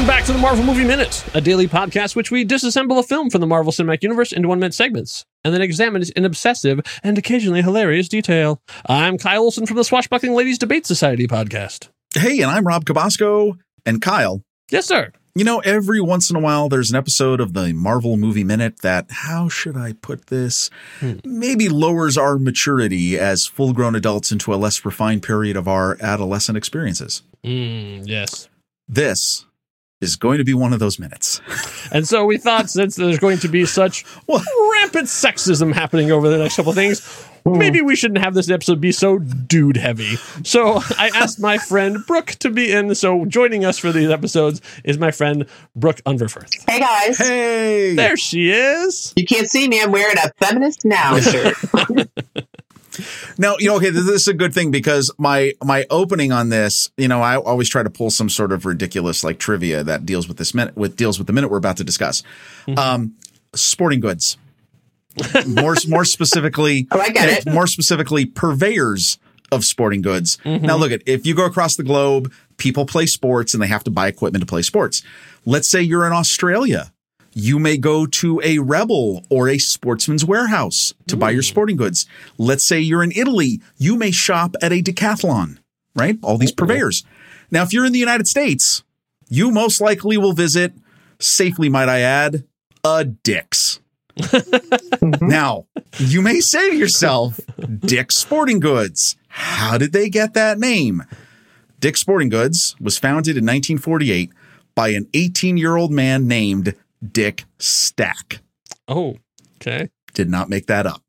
Welcome back to the Marvel Movie Minute, a daily podcast which we disassemble a film from the Marvel Cinematic Universe into one minute segments and then examine it in obsessive and occasionally hilarious detail. I'm Kyle Olson from the Swashbuckling Ladies Debate Society podcast. Hey, and I'm Rob Cabasco and Kyle. Yes, sir. You know, every once in a while, there's an episode of the Marvel Movie Minute that, how should I put this, maybe lowers our maturity as full grown adults into a less refined period of our adolescent experiences. Mm, yes. This is going to be one of those minutes. And so we thought since there's going to be such Well- rampant sexism happening over the next couple of things, maybe we shouldn't have this episode be so dude heavy. So I asked my friend Brooke to be in. So joining us for these episodes is my friend Brooke Underfirth. Hey guys, Hey! There she is. you can't see me. I'm wearing a feminist now shirt. Now, you know, okay, this is a good thing because my my opening on this, you know, I always try to pull some sort of ridiculous like trivia that deals with this minute with deals with the minute we're about to discuss. Um, sporting goods. more more specifically, Oh, I get it. more specifically, purveyors of sporting goods. Now, look at if you go across the globe, people play sports and they have to buy equipment to play sports. Let's say you're in Australia. You may go to a Rebel or a Sportsman's Warehouse to buy your sporting goods. Let's say you're in Italy. You may shop at a Decathlon, right? All these purveyors. Now, if you're in the United States, you most likely will visit, safely might I add, a Dick's. Mm-hmm. now, you may say to yourself, Dick's Sporting Goods. How did they get that name? Dick's Sporting Goods was founded in 1948 by an 18 year old man named Dick Stack. Oh, okay. Did not make that up.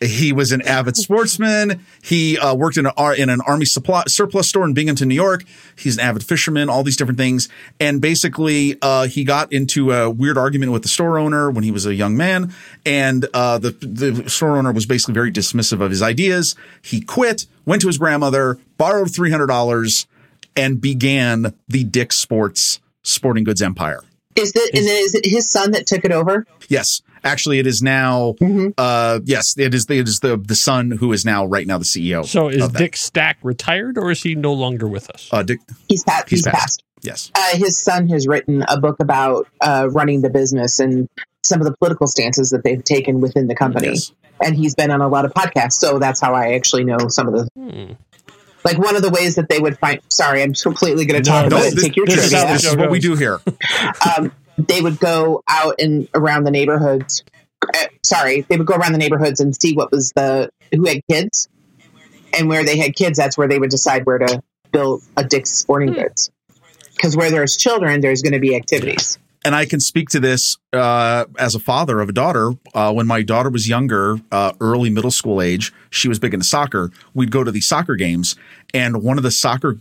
He was an avid sportsman. He uh, worked in, a, in an army supply surplus store in Binghamton, New York. He's an avid fisherman, all these different things. And basically, uh, he got into a weird argument with the store owner when he was a young man. And uh, the, the store owner was basically very dismissive of his ideas. He quit, went to his grandmother, borrowed $300, and began the Dick Sports sporting goods empire. Is it and then is it his son that took it over? Yes, actually, it is now. Uh, yes, it is. It is the the son who is now right now the CEO. So is of that. Dick Stack retired or is he no longer with us? Uh, Dick. He's passed. He's He's, passed. passed. Yes. Uh, his son has written a book about uh, running the business and some of the political stances that they've taken within the company. Yes. And he's been on a lot of podcasts, so that's how I actually know some of the. Hmm. Like one of the ways that they would find. Sorry, I'm completely going to talk no, about No, it. and this, Take your this is, trivia. this is what we do here. um, they would go out and around the neighborhoods. Uh, sorry, they would go around the neighborhoods and see what was the who had kids, and where they had kids, that's where they would decide where to build a Dick's Sporting Goods. Because where there's children, there's going to be activities. And I can speak to this uh, as a father of a daughter. Uh, when my daughter was younger, uh, early middle school age, she was big into soccer. We'd go to these soccer games, and one of the soccer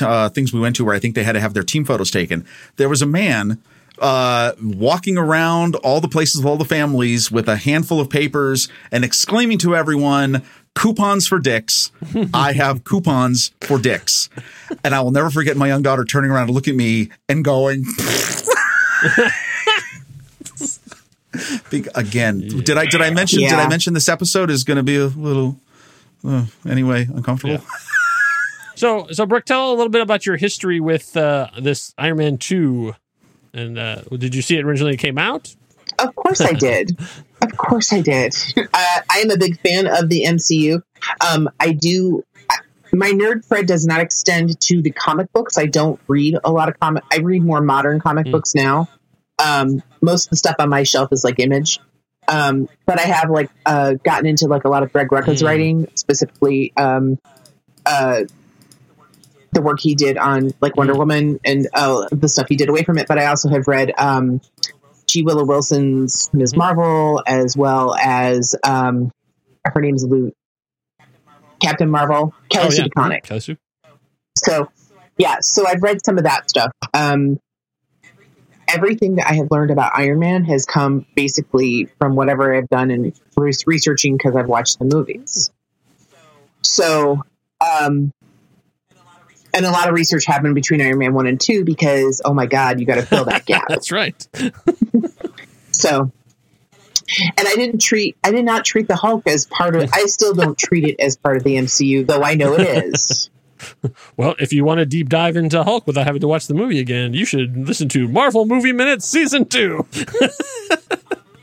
uh, things we went to, where I think they had to have their team photos taken, there was a man uh, walking around all the places with all the families with a handful of papers and exclaiming to everyone, coupons for dicks. I have coupons for dicks. And I will never forget my young daughter turning around to look at me and going, Be- again, did I did I mention did I mention this episode is going to be a little uh, anyway uncomfortable? So, so Brooke, tell a little bit about your history with uh, this Iron Man two, and uh, did you see it originally it came out? Of course I did. of course I did. Uh, I am a big fan of the MCU. Um, I do. My nerd Fred does not extend to the comic books. I don't read a lot of comic. I read more modern comic Mm. books now. Um, most of the stuff on my shelf is like Image. Um, but I have like uh, gotten into like a lot of Greg Rucka's Mm. writing, specifically um, uh, the work he did on like Wonder Woman and uh, the stuff he did away from it. But I also have read um, G. Willow Wilson's Ms. Marvel, as well as um, her name's Lou, Captain Marvel, Kelly Sue DeConnick. Kelly Sue. So, yeah, so I've read some of that stuff. Um, everything that I have learned about Iron Man has come basically from whatever I've done and re- researching because I've watched the movies. So, um, and a lot of research happened between Iron Man 1 and 2 because, oh my God, you got to fill that gap. That's right. So, and I didn't treat, I did not treat the Hulk as part of, I still don't treat it as part of the MCU, though I know it is. Well, if you want to deep dive into Hulk without having to watch the movie again, you should listen to Marvel Movie Minutes Season 2.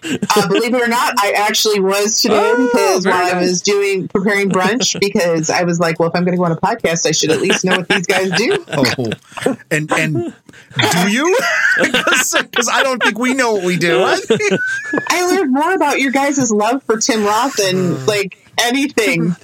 Uh, believe it or not, I actually was today Oh, because very while I was doing preparing brunch, because I was like, well, if I'm going to go on a podcast, I should at least know what these guys do. Oh, and and do you? Because I don't think we know what we do. I learned more about your guys' love for Tim Roth than like anything.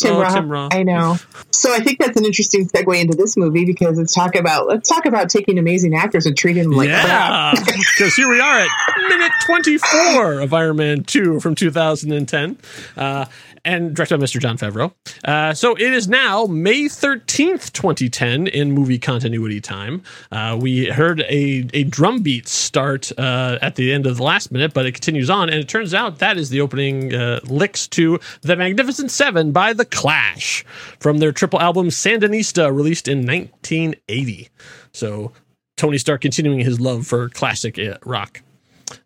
Tim, Oh, Roth. Tim Roth. I know. So I think that's an interesting segue into this movie because it's talk about let's talk about taking amazing actors and treating them like crap. yeah, because here we are at minute 24 of Iron Man 2 from 2010, uh, and directed by Mr. Jon Favreau. Uh, so it is now May 13th, 2010, in movie continuity time. Uh, we heard a, a drum beat start uh, at the end of the last minute, but it continues on, and it turns out that is the opening uh, licks to The Magnificent Seven by The Clash from their triple album Sandinista, released in 1980. So Tony Stark continuing his love for classic uh, rock.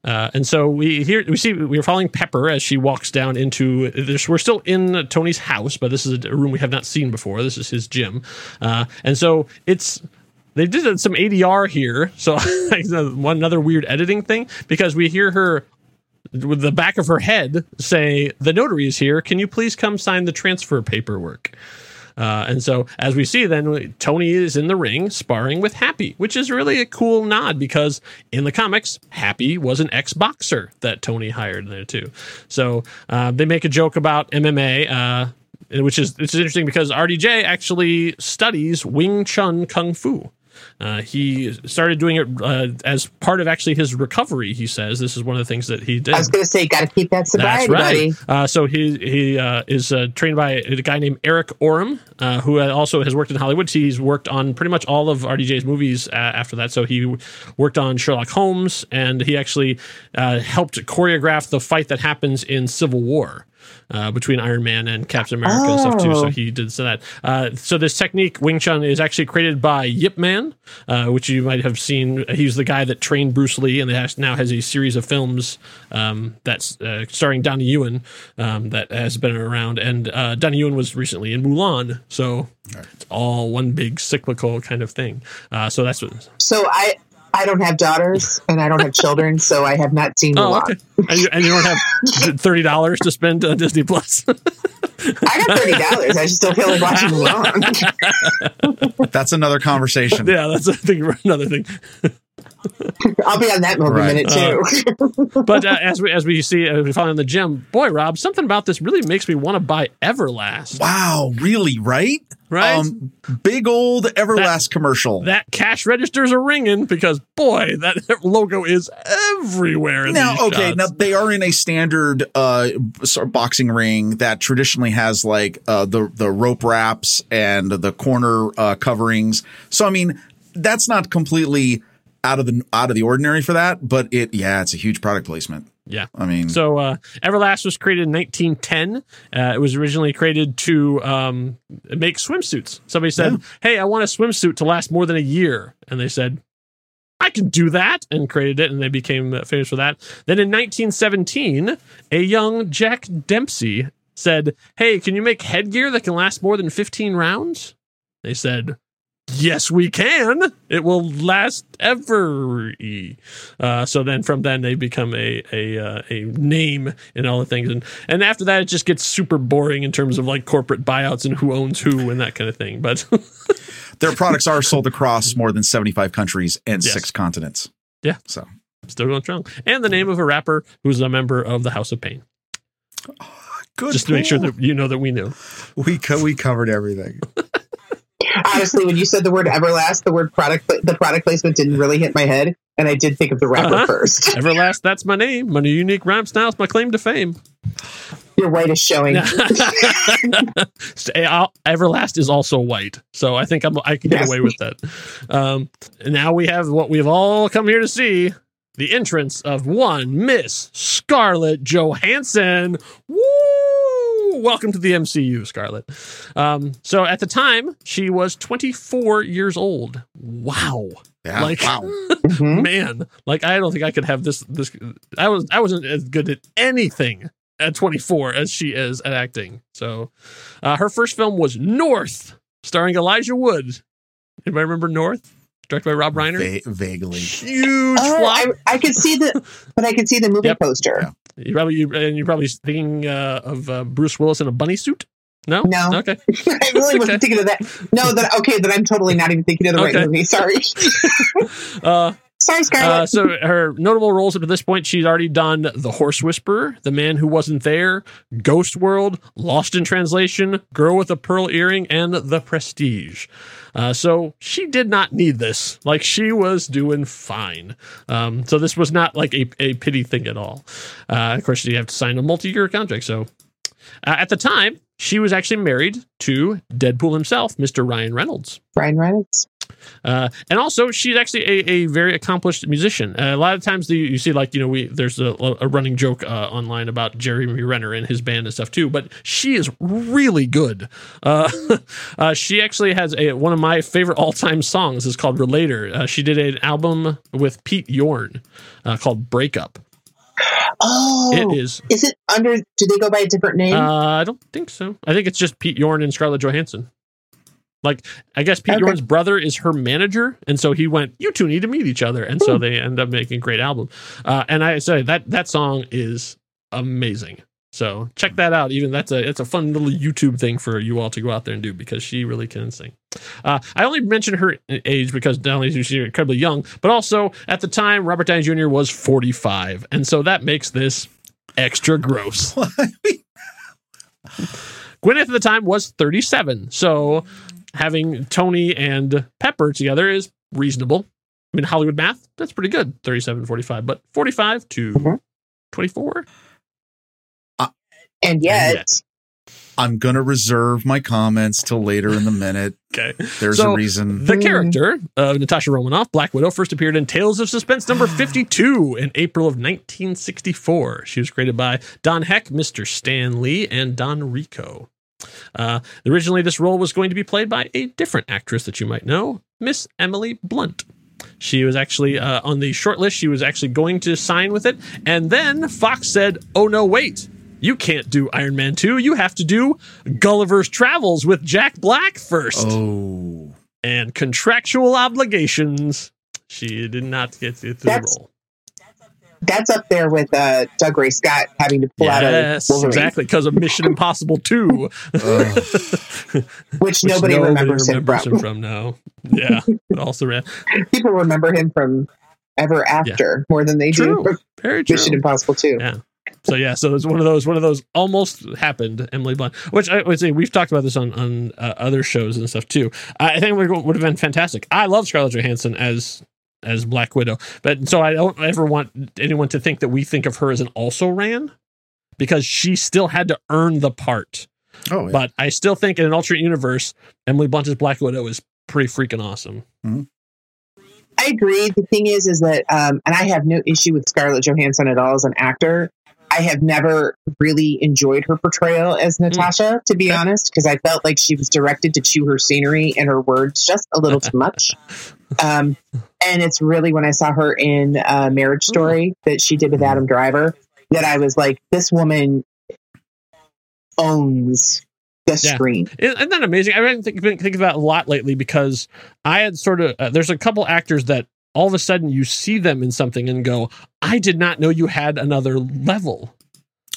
Uh, and so we here we see we're following Pepper as she walks down into this. We're still in Tony's house, but this is a room we have not seen before. This is his gym, uh, and so it's they did some ADR here. So one another weird editing thing because we hear her with the back of her head say, "The notary is here. Can you please come sign the transfer paperwork?" Uh, and so, as we see, then Tony is in the ring sparring with Happy, which is really a cool nod because in the comics, Happy was an ex boxer that Tony hired there too. So uh, they make a joke about MMA. Uh, which is which is interesting because RDJ actually studies Wing Chun Kung Fu. Uh, he started doing it uh, as part of actually his recovery. He says this is one of the things that he did. I was going to say, got to keep that sobriety, That's right. buddy. Uh, so he he uh, is uh, trained by a guy named Eric Oram, uh, who also has worked in Hollywood. He's worked on pretty much all of RDJ's movies uh, after that. So he worked on Sherlock Holmes, and he actually uh, helped choreograph the fight that happens in Civil War. Uh, between Iron Man and Captain America and stuff too, so Oh. he did so that. Uh, so this technique, Wing Chun, is actually created by Yip Man, uh, which you might have seen. He's the guy that trained Bruce Lee, and has, now has a series of films um, that's uh, starring Donnie Yen um, that has been around. And uh, Donnie Yen was recently in Mulan, so it's all one big cyclical kind of thing. Uh, so that's what. So I, I don't have daughters and I don't have children, so I have not seen Oh, lot. okay. And you, and you don't have thirty dollars to spend on Disney Plus. I got thirty dollars. I just don't feel like watching Mulan. That's another conversation. yeah, that's a thing. Another thing. I'll be on that movie Right. minute too. but uh, as we as we see as we follow in the gym, boy, Rob, something about this really makes me want to buy Everlast. Wow, really, right? Right? Um, big old Everlast commercial. That cash registers are ringing because boy, that logo is everywhere. In now, okay, shots. now they are in a standard uh boxing ring that traditionally has like uh the the rope wraps and the corner uh coverings. So I mean, that's not completely out of the out of the ordinary for that, but it yeah, it's a huge product placement. Yeah. I mean, So uh, Everlast was created in 1910. Uh, it was originally created to um, make swimsuits. Somebody said, "Hey, I want a swimsuit to last more than a year," and they said, "I can do that," and created it, and they became uh, famous for that. Then in 1917, a young Jack Dempsey said, "Hey, can you make headgear that can last more than 15 rounds?" They said. Yes, we can. It will last ever. Uh, so then, from then, they become a a uh, a name and all the things, and and after that, it just gets super boring in terms of like corporate buyouts and who owns who and that kind of thing. But their products are sold across more than 75 countries and Yes. six continents. Yeah. So, still going strong. And the name of a rapper who's a member of the House of Pain, good. just to make sure that you know that we knew. we co- we covered everything. Honestly, when you said the word Everlast, the word product, the product placement didn't really hit my head, and I did think of the rapper Uh-huh. first. Everlast, that's my name. My unique rhyme style's my claim to fame. Your white is showing. Everlast is also white, so I think I'm, I can get Yes. away with that. Um, and now we have what we've all come here to see: the entrance of one Miss Scarlett Johansson. Woo! Welcome to the MCU, Scarlett. Um, so at the time, she was 24 years old. Wow. Yeah. Like- wow. Mhm. man like i don't think i could have this this i was i wasn't as good at anything at 24 as she is at acting so uh, her first film was north starring Elijah Wood. Anybody remember North? Directed by Rob Reiner. Va- vaguely. Huge Oh, flop. I, I could see the, but I could see the movie Yep. poster. Yeah. You probably you, and you're probably thinking uh, of uh, Bruce Willis in a bunny suit. No, No. Okay, I really wasn't Okay. thinking of that. No, that okay. That I'm totally not even thinking of the Okay. right movie. Sorry, uh, sorry, uh, so her notable roles up to this point, she's already done The Horse Whisperer, The Man Who Wasn't There, Ghost World, Lost in Translation, Girl with a Pearl Earring, and The Prestige. Uh, so she did not need this. Like she was doing fine. Um, so this was not like a, a pity thing at all. Uh, of course, you have to sign a multi-year contract. So uh, at the time, she was actually married to Deadpool himself, Mr. Ryan Reynolds. Ryan Reynolds. Uh, and also, she's actually a, a very accomplished musician. Uh, a lot of times, the, you see like you know we there's a, a running joke uh, online about Jeremy Renner and his band and stuff too. But she is really good. Uh, uh, she actually has a one of my favorite all time songs is called Relator. Uh, she did an album with Pete Yorn uh, called Breakup. Oh, It is. Is it under? Do they go by a different name? Uh, I don't think so. I think it's just Pete Yorn and Scarlett Johansson. Like, I guess Pete Okay. Yorn's brother is her manager, and so he went, "You two need to meet each other," and so they end up making a great album. Uh, and I say that that song is amazing. So check that out. Even that's a it's a fun little YouTube thing for you all to go out there and do because she really can sing. Uh, I only mention her age because not only is she incredibly young, but also at the time Robert Downey Jr. was 45, and so that makes this extra gross. Gwyneth at the time was 37. So having Tony and Pepper together is reasonable. I mean, Hollywood math, that's pretty good. 37, 45, but 45 to Mhm. 24. and yet, yet. I'm gonna reserve my comments till later in the minute. Okay. There's So- a reason. The Mm. character of Natasha Romanoff, Black Widow, first appeared in Tales of Suspense number 52 in April of 1964. She was created by Don Heck, Mr. Stan Lee, and Don Rico. Uh, originally, this role was going to be played by a different actress that you might know, Miss Emily Blunt. She was actually uh, on the short list. She was actually going to sign with it. And then Fox said, oh, no, wait. You can't do Iron Man 2. You have to do Gulliver's Travels with Jack Black first Oh, and contractual obligations. She did not get through the That's- role. That's up there with uh, Dougray Scott having to pull out Yes, a Wolverine, exactly, because of Mission Impossible 2. ugh. which, which nobody, remembers, him remembers from. him from now. Yeah, but also ran. People remember him from Ever After more than they True. do Very true. Mission Impossible 2. Yeah. So yeah, so it's one of those one of those almost happened Emily Blunt, which I would say we've talked about this on on uh, other shows and stuff too. I think it would, would have been fantastic. I love Scarlett Johansson as as Black Widow, but so I don't ever want anyone to think that we think of her as an also ran because she still had to earn the part. oh, yeah. But I still think in an alternate universe, Emily Blunt as Black Widow is pretty freaking awesome. I agree. The thing is, is that, um, and I have no issue with Scarlett Johansson at all as an actor. I have never really enjoyed her portrayal as Natasha, to be honest, because I felt like she was directed to chew her scenery and her words just a little too much. Um, and it's really when I saw her in uh, Marriage Story that she did with Adam Driver that I was like, this woman owns the Yeah. screen. Isn't that amazing? I haven't think, been thinking about a lot lately because I had sort of uh, there's a couple actors that all of a sudden you see them in something and go, I did not know you had another level.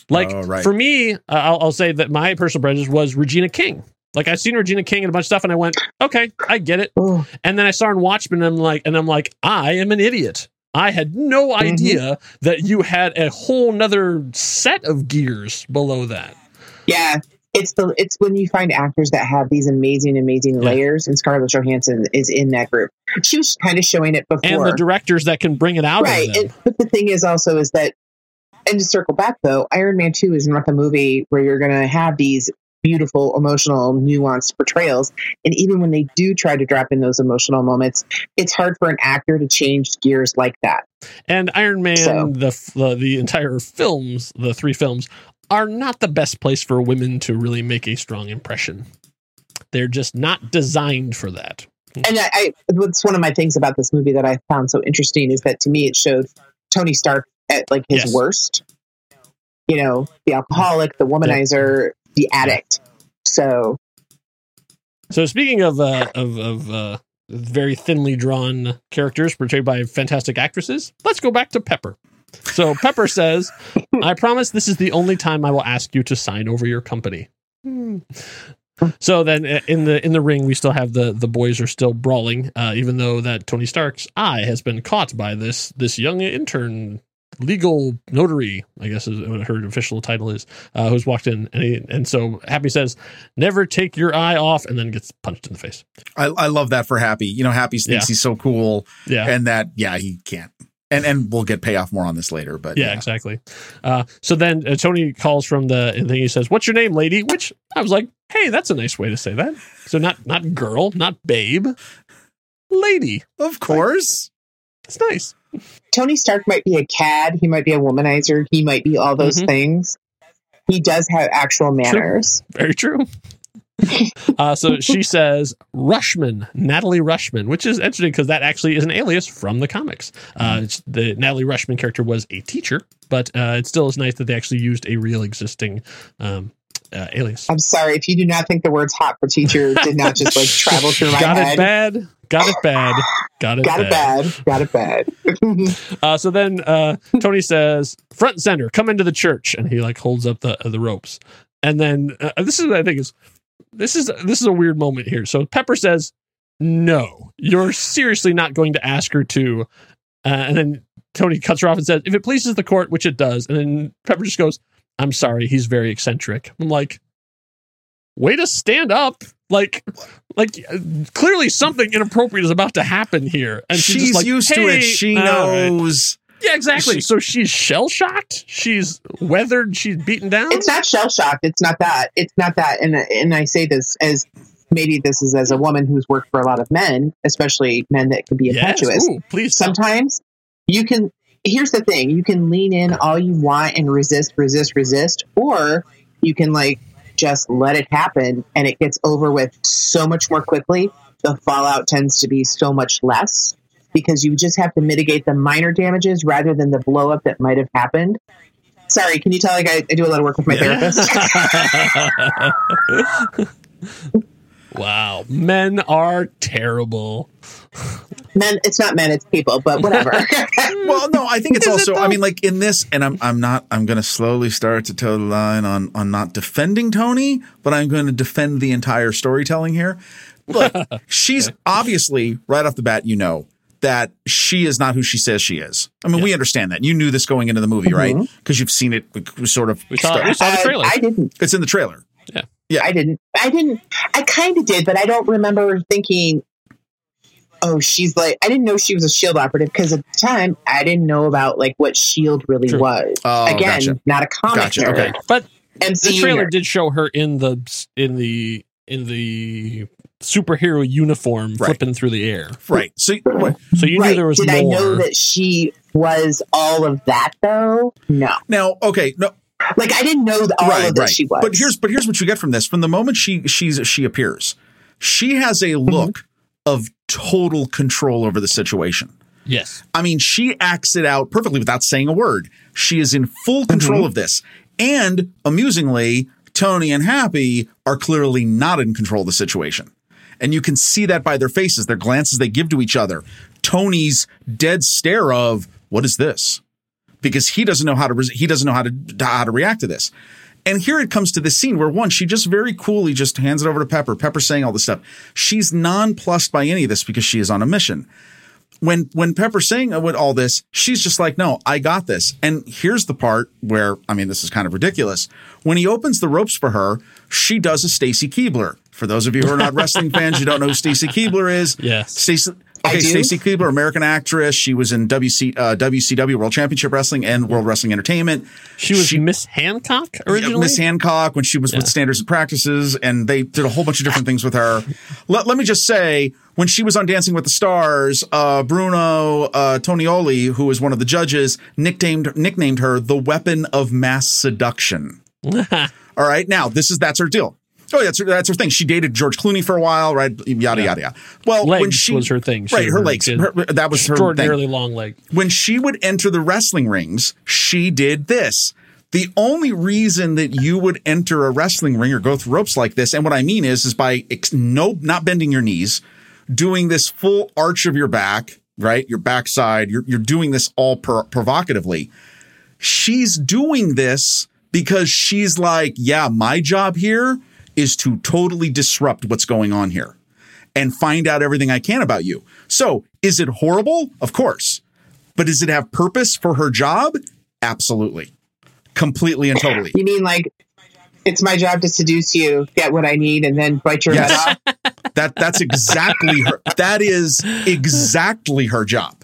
Like Oh, right. for me, uh, I'll, I'll say that my personal prejudice was Regina King. Like I've seen Regina King and a bunch of stuff, and I went, okay, I get it. Oh, And then I saw her in Watchmen, and I'm like, and I'm like, I am an idiot. I had no Mm-hmm. idea that you had a whole nother set of gears below that. Yeah, it's the it's when you find actors that have these amazing, amazing Yeah. layers, and Scarlett Johansson is in that group. She was kind of showing it before, And the directors that can bring it out right? of them. And, but the thing is also is that, and to circle back though, Iron Man Two is not the movie where you're going to have these beautiful, emotional, nuanced portrayals. And even when they do try to drop in those emotional moments, it's hard for an actor to change gears like that. And Iron Man, So- the, the the entire films, the three films, are not the best place for women to really make a strong impression. They're just not designed for that. And I, I what's one of my things about this movie that I found so interesting is that to me it showed Tony Stark at like his Yes. worst. You know, the alcoholic, the womanizer, the addict. So So speaking of uh, of of uh, very thinly drawn characters portrayed by fantastic actresses, let's go back to Pepper. So Pepper says, "I promise this is the only time I will ask you to sign over your company." Hmm. So then, uh, in the in the ring, we still have the the boys are still brawling, uh, even though that Tony Stark's eye has been caught by this this young intern legal notary, I guess is what her official title is, uh, who's walked in, and he, and so Happy says, "Never take your eye off," and then gets punched in the face. I, I love that for Happy. You know, Happy thinks Yeah. he's so cool, Yeah, and that yeah, he can't. And and we'll get payoff more on this later, but yeah, exactly. Uh, so then uh, Tony calls from the and then he says, "What's your name, lady?" Which I was like, "Hey, that's a nice way to say that." So not not girl, not babe, lady. of course. It's nice. Tony Stark might be a cad. He might be a womanizer. He might be all those Mhm. things. He does have actual manners. Very true. uh, so she says Rushman, Natalie Rushman, which is interesting because that actually is an alias from the comics. Uh, it's, the Natalie Rushman character was a teacher, but uh, it still is nice that they actually used a real existing um, uh, alias. I'm sorry if you do not think the words "hot for teacher" did not just like travel through my Got head. Got it bad. Got it bad. Got it Got it bad. bad. Got it bad. Uh, so then uh, Tony says, "Front and center, come into the church," and he like holds up the the ropes. And then uh, this is what I think is this is this is a weird moment here. So Pepper says, "No, you're seriously not going to ask her to." Uh, and then Tony cuts her off and says, "If it pleases the court, which it does." And then Pepper just goes, "I'm sorry, he's very eccentric." I'm like, "Way to stand up!" Like, like clearly something inappropriate is about to happen here, and she's, she's like, used to it. She all right." knows. Yeah, exactly. She- so she's shell shocked. She's weathered. She's beaten down. it's not shell shocked. It's not that. It's not that. And and I say this as maybe this is as a woman who's worked for a lot of men, especially men that can be Yes. impetuous. Ooh, please. Sometimes you can. Here's the thing: you can lean in all you want and resist, resist, resist, or you can like just let it happen, and it gets over with so much more quickly. The fallout tends to be so much less because you just have to mitigate the minor damages rather than the blow up that might have happened. Sorry, can you tell? Like I, I do a lot of work with my therapist. wow, men are terrible. men, it's not men, it's people, but whatever. Well, no, I think it's Is it also. I mean, like in this, and I'm I'm not. I'm going to slowly start to toe the line on on not defending Tony, but I'm going to defend the entire storytelling here. Look, she's obviously right off the bat. You know that she is not who she says she is. I mean, we understand that. You knew this going into the movie, right? Mm-hmm. Because you've seen it. Sort of. We saw, we saw the I- trailer. I didn't. It's in the trailer. Yeah. Yeah. I didn't. I didn't. I kind of did, but I don't remember thinking. Oh, she's like. I didn't know she was a Shield operative because at the time I didn't know about like what Shield really True. was. Oh, Again, gotcha. not a comic Gotcha, nerd. okay. but the trailer nerd. did show her in the in the in the superhero uniform Right. flipping through the air. Right. So what- So you knew there was Did more. I know that she was all of that though? No. now, okay, no, Like I didn't know all right, of that right. she was. But here's but here's what you get from this. From the moment she she's she appears, she has a look mm-hmm. Of total control over the situation. yes. I mean, she acts it out perfectly without saying a word. She is in full mm-hmm. control of this. And amusingly, Tony and Happy are clearly not in control of the situation. And you can see that by their faces, their glances they give to each other. Tony's dead stare of, what is this? Because he doesn't know how to, re- he doesn't know how to, how to react to this. And here it comes to this scene where one, she just very coolly just hands it over to Pepper. Pepper saying all this stuff. She's nonplussed by any of this because she is on a mission when when Pepper's saying all this, she's just like, "No, I got this." And here's the part where I mean, this is kind of ridiculous. When he opens the ropes for her, she does a Stacy Keibler. For those of you who are not wrestling fans, you don't know who Stacy Keibler is. Yes. Stacy. I Okay. Stacy Keibler, American actress. She was in WC, uh, WCW World Championship Wrestling and World Wrestling Entertainment. She was Miss Hancock originally. Miss Hancock when she was with Standards and Practices, and they did a whole bunch of different things with her. Let, let me just say, when she was on Dancing with the Stars, uh, Bruno uh, Tonioli, who was one of the judges, nicknamed nicknamed her the weapon of mass seduction. All right, now this is that's her deal. Oh, that's her, that's her thing. She dated George Clooney for a while, right? Yada yada yada. Well, when she was her thing. She right? Her legs. Her, that was her thing extraordinarily long leg. when she would enter the wrestling rings, she did this. The only reason that you would enter a wrestling ring or go through ropes like this, and what I mean is, is by ex- no, not bending your knees, doing this full arch of your back, right? Your backside. You're, you're doing this all per- provocatively. She's doing this because she's like, yeah, my job here is to totally disrupt what's going on here and find out everything I can about you. So is it horrible? Of course. But does it have purpose for her job? Absolutely. Completely and totally. You mean like it's my job to seduce you, get what I need, and then bite your Yes. head off? That that's exactly her that is exactly her job.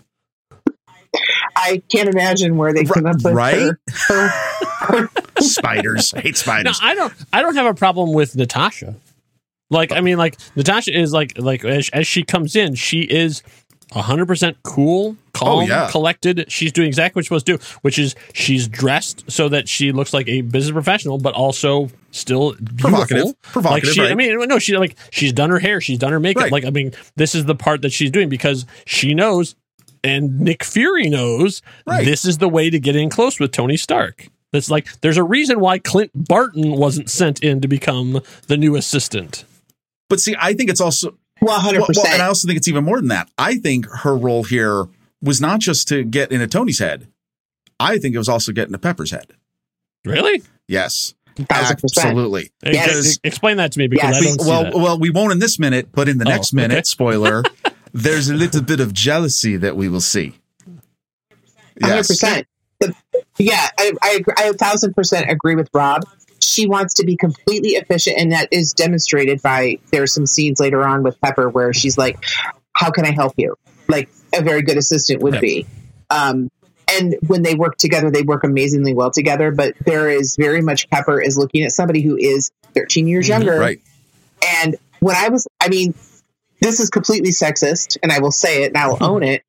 I can't imagine where they come up with Right? her, her, Spiders. I hate No, spiders. I don't. I don't have a problem with Natasha. Like, I mean, like Natasha is like like as, as she comes in, she is hundred percent cool, calm, Oh, yeah. collected. She's doing exactly what she's supposed to do, which is she's dressed so that she looks like a business professional, but also still beautiful. Provocative. Provocative, Like she, I mean, no, she like she's done her hair, she's done her makeup. Right. Like, I mean, this is the part that she's doing because she knows, and Nick Fury knows, Right. this is the way to get in close with Tony Stark. It's like there's a reason why Clint Barton wasn't sent in to become the new assistant. But see, I think it's also well, hundred well, well, and I also think it's even more than that. I think her role here was not just to get into Tony's head. I think it was also getting to Pepper's head. Really? Yes. Thousand percent. Absolutely. Yes. Ex- Explain that to me because Yes. I don't see well, that. well, we won't in this minute, but in the Oh, next minute, spoiler, there's a little bit of jealousy that we will see. 100%. Yeah, I, I agree- thousand percent agree with Rob. She wants to be completely efficient, and that is demonstrated by there's some scenes later on with Pepper where she's like, "How can I help you?" Like a very good assistant would Yep. be. Um, and when they work together, they work amazingly well together. But there is very much Pepper is looking at somebody who is 13 years Mhm. younger, Right. and when I was, I mean, this is completely sexist, and I will say it and I will own it.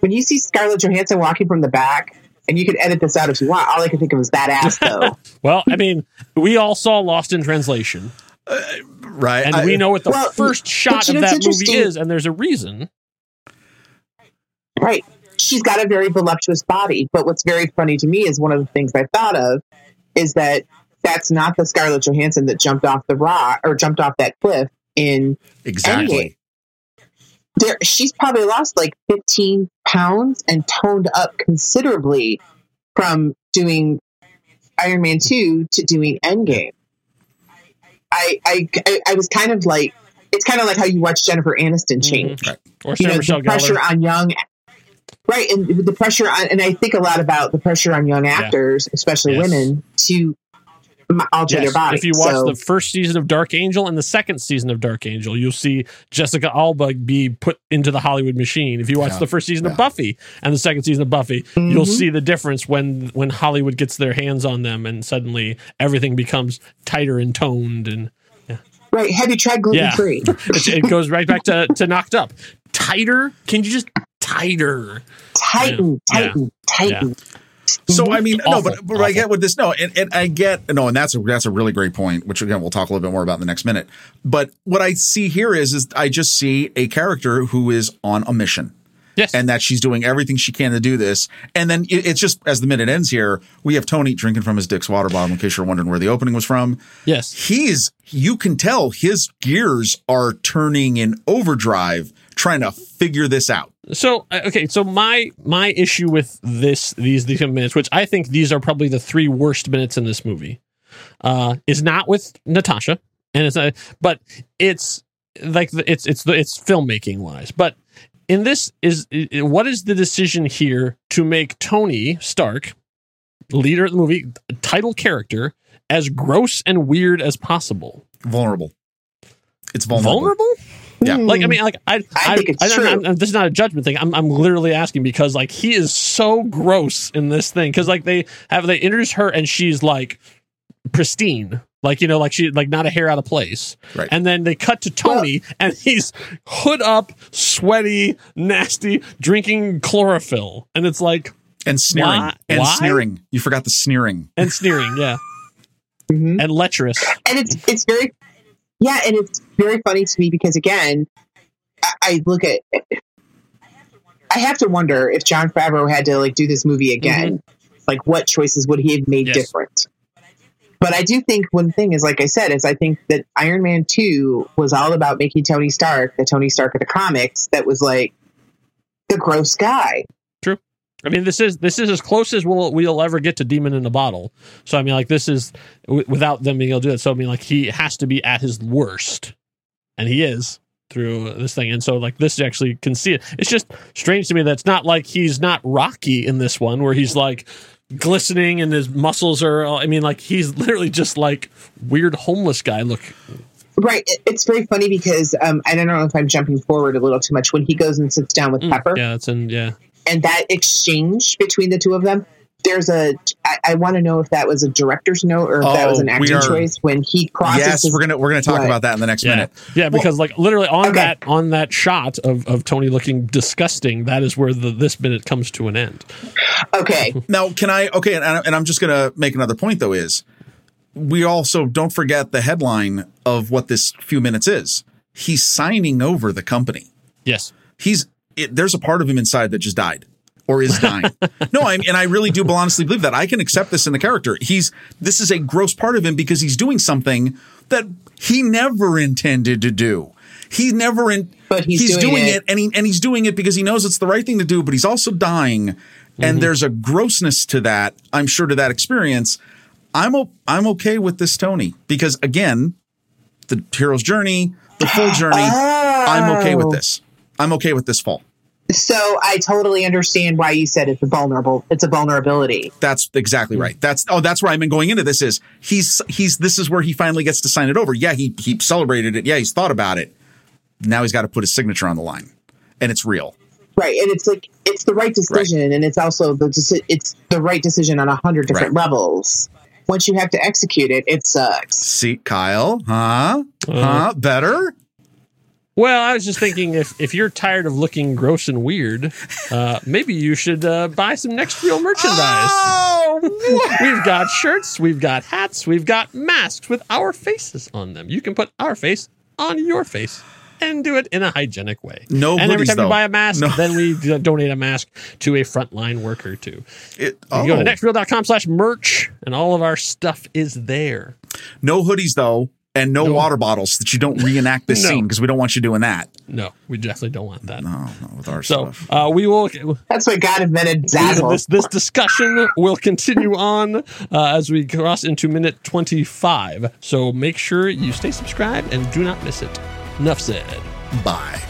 When you see Scarlett Johansson walking from the back, and you can edit this out if you want, all I can think of is that ass, though. well, I mean, we all saw Lost in Translation, uh, Right. and I- we know what the Well, first shot of know, that movie is, and there's a reason. right. She's got a very voluptuous body, but what's very funny to me is one of the things I thought of is that that's not the Scarlett Johansson that jumped off the rock or jumped off that cliff in exactly. There she's probably lost like 15 pounds and toned up considerably from doing Iron Man 2 to doing Endgame. I I I, I was kind of like it's kind of like how you watch Jennifer Aniston mm-hmm. change. Or You know, Michelle the pressure Gellar. on young Right, and the pressure on, and I think a lot about the pressure on young actors, especially Yes. women, to alter Yes. their body. If you watch So- the first season of Dark Angel and the second season of Dark Angel, you'll see Jessica Alba be put into the Hollywood machine. If you watch Yeah. the first season Yeah. of Buffy and the second season of Buffy, you'll Mhm. see the difference when when Hollywood gets their hands on them and suddenly everything becomes tighter and toned and right, have you tried gluten Yeah. free? it, it goes right back to, to knocked up. Tighter? Can you just tighter? Tighten, Yeah. tighten, tighten. So I mm-hmm. mean, no, but, but I get with this. No, and, and I get no, and that's a that's a really great point, which again we'll talk a little bit more about in the next minute. But what I see here is is I just see a character who is on a mission. Yes. and that she's doing everything she can to do this. And then it, it's just as the minute ends here, we have Tony drinking from his Dick's water bottle. In case you're wondering where the opening was from, yes. he's you can tell his gears are turning in overdrive, trying to figure this out. So uh, okay, so my my issue with this these these minutes, which I think these are probably the three worst minutes in this movie, uh, is not with Natasha, and it's a, but it's like the, it's it's the it's filmmaking wise, but in this is what is the decision here to make Tony Stark, leader of the movie, title character, as gross and weird as possible? Vulnerable. It's vulnerable. Vulnerable? Yeah. Like I mean, like I, I think it's I, true. I'm- I'm- this is not a judgment thing. I'm, I'm literally asking because like he is so gross in this thing because like they have they introduce her and she's like pristine, like you know, like she like not a hair out of place. Right. And then they cut to Tony and he's hood up, sweaty, nasty, drinking chlorophyll, and it's like and sneering Why- and why? sneering. You forgot the sneering. and sneering, yeah, Mhm. and lecherous. and it's it's very yeah and it's very funny to me because again I, I look at i have to wonder if jon favreau had to like do this movie again mm-hmm. Like, what choices would he have made Yes. different? But I do think one thing is, like I said, is I think that Iron Man 2 was all about making Tony Stark, the Tony Stark of the comics, that was like the gross guy. I mean, this is this is as close as we'll we'll ever get to Demon in a Bottle. So I mean, like this is w- without them being able to do it. So I mean, like he has to be at his worst, and he is through this thing. And so like this actually can see it. It's just strange to me that it's not like he's not Rocky in this one, where he's like glistening and his muscles are. I mean, like he's literally just like weird homeless guy. Look, Right. It's very funny because um, I don't know if I'm jumping forward a little too much when he goes and sits down with Pepper. Mm, yeah, it's in yeah. And that exchange between the two of them there's a i, I want to know if that was a director's note or if that was Oh, an we acting are- choice when he crosses yes, his, we're gonna we're gonna talk Right. about that in the next Yeah, minute. yeah, because like literally on Okay. that on that shot of, of Tony looking disgusting, that is where the this minute comes to an end. okay Now, can I? Okay, and, and I'm just going to make another point though. Is we also don't forget the headline of what this few minutes is. He's signing over the company. Yes, He's it, there's a part of him inside that just died or is dying. no, I and I really do honestly believe that I can accept this in the character. He's this is a gross part of him because he's doing something that he never intended to do. He never in, But he's doing it. and he and he's doing it because he knows it's the right thing to do, but he's also dying. And mm-hmm. there's a grossness to that, I'm sure to that experience. I'm o- I'm okay with this Tony because again, the hero's journey, the full journey, I'm okay with Oh. this. I'm okay with this fall. so i totally understand why you said it's a vulnerable it's a vulnerability That's exactly right. That's oh, that's where I've been going into this. Is he's he's this is where he finally gets to sign it over. Yeah, he he celebrated it. Yeah, he's thought about it. Now he's got to put his signature on the line, and it's real. right and it's like it's the right decision and it's also the deci- it's the right decision on a hundred different levels once you have to execute it it sucks See, Kyle, huh? Uh. Huh? Better? Well, I was just thinking if, if you're tired of looking gross and weird, uh, maybe you should uh, buy some Next Reel merchandise. Oh, We've got shirts, we've got hats, we've got masks with our faces on them. You can put our face on your face and do it in a hygienic way. No and every time though. you buy a mask, No. then we donate a mask to a frontline worker too. it, You oh. go to nextreel.com slash merch and all of our stuff is there. no hoodies though, and no, No. water bottles that you don't reenact this No. scene because we don't want you doing that. No, we definitely don't want that. No, not with our So stuff. uh, we will that's why god invented zazzle this this discussion will continue on uh, as we cross into minute 25 so make sure you stay subscribed and do not miss it enough said Bye.